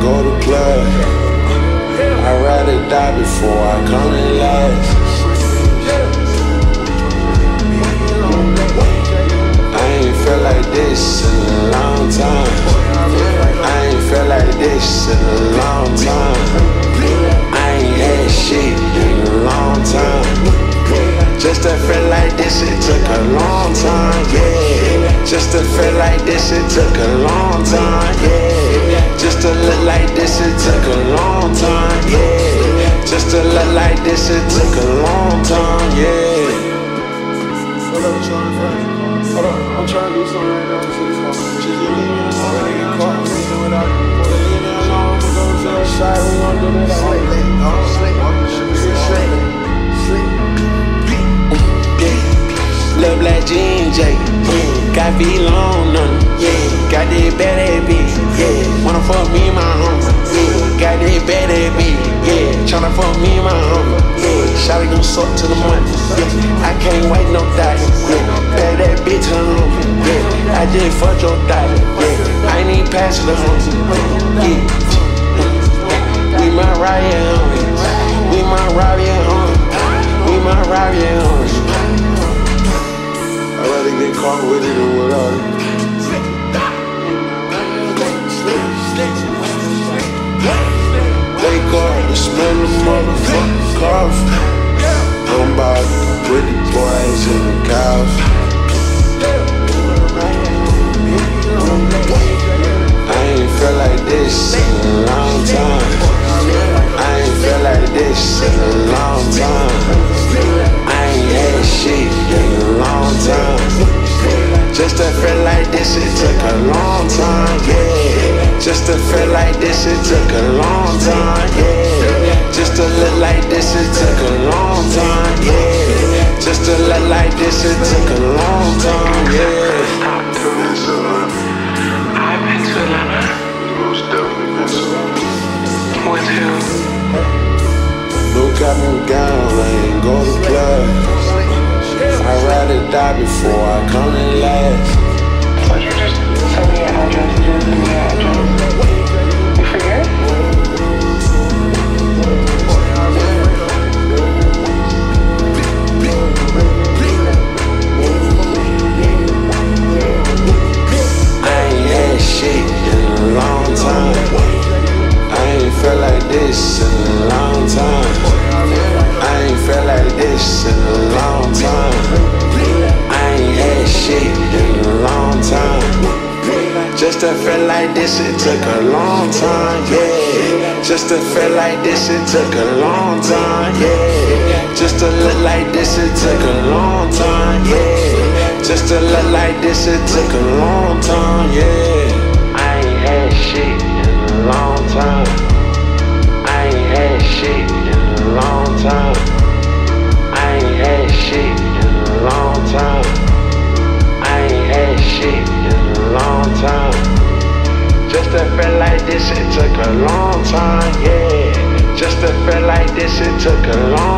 blood. I'd rather die before I come in last. I ain't felt like this in a long time. I ain't felt like this in a long time. I ain't had shit in a long time. Just to feel like this, it took a long time, yeah. Just to feel like this, it took a long time, look like this, it took a long time, yeah. Hold up. Hold up. I'm trying to do something right now. Just leave me alone. Caught with me without you. Leave me alone. We go to the side. We gon' do that. Sleep. Uh-huh, sleep. Sleep. Sleep. Lil' black jean J, yeah. Got feet long on it, yeah. Got that bad ass bitch, yeah. Wanna fuck me Suck to the money, yeah. I can't wait no daddy, yeah. Bad that bitch home, yeah. I just fucked your daddy, yeah. I need passion pass the in the coffee. I ain't felt like this in a long time. I ain't felt like this in a long time. I ain't had shit in a long time. Just to feel like this, it took a long time, yeah. Just to feel like this, it took a long time, yeah. Just to look like this, it took a long time, yeah. Just like this, it took a long time, yeah. I've been to Atlanta. Most definitely been so. With who? No got no gown, I ain't go to club. I'd rather die before I come this in a long time. I ain't had shit in a long time. Just to feel like this, it took a long time, yeah. Just to feel like this, it took a long time, yeah. Just to look like this, it took a long time, yeah. Just to look like this, it took a long time, yeah. I ain't had shit in a long time. I ain't had shit this, it took a long time, yeah. Just to feel like this, it took a long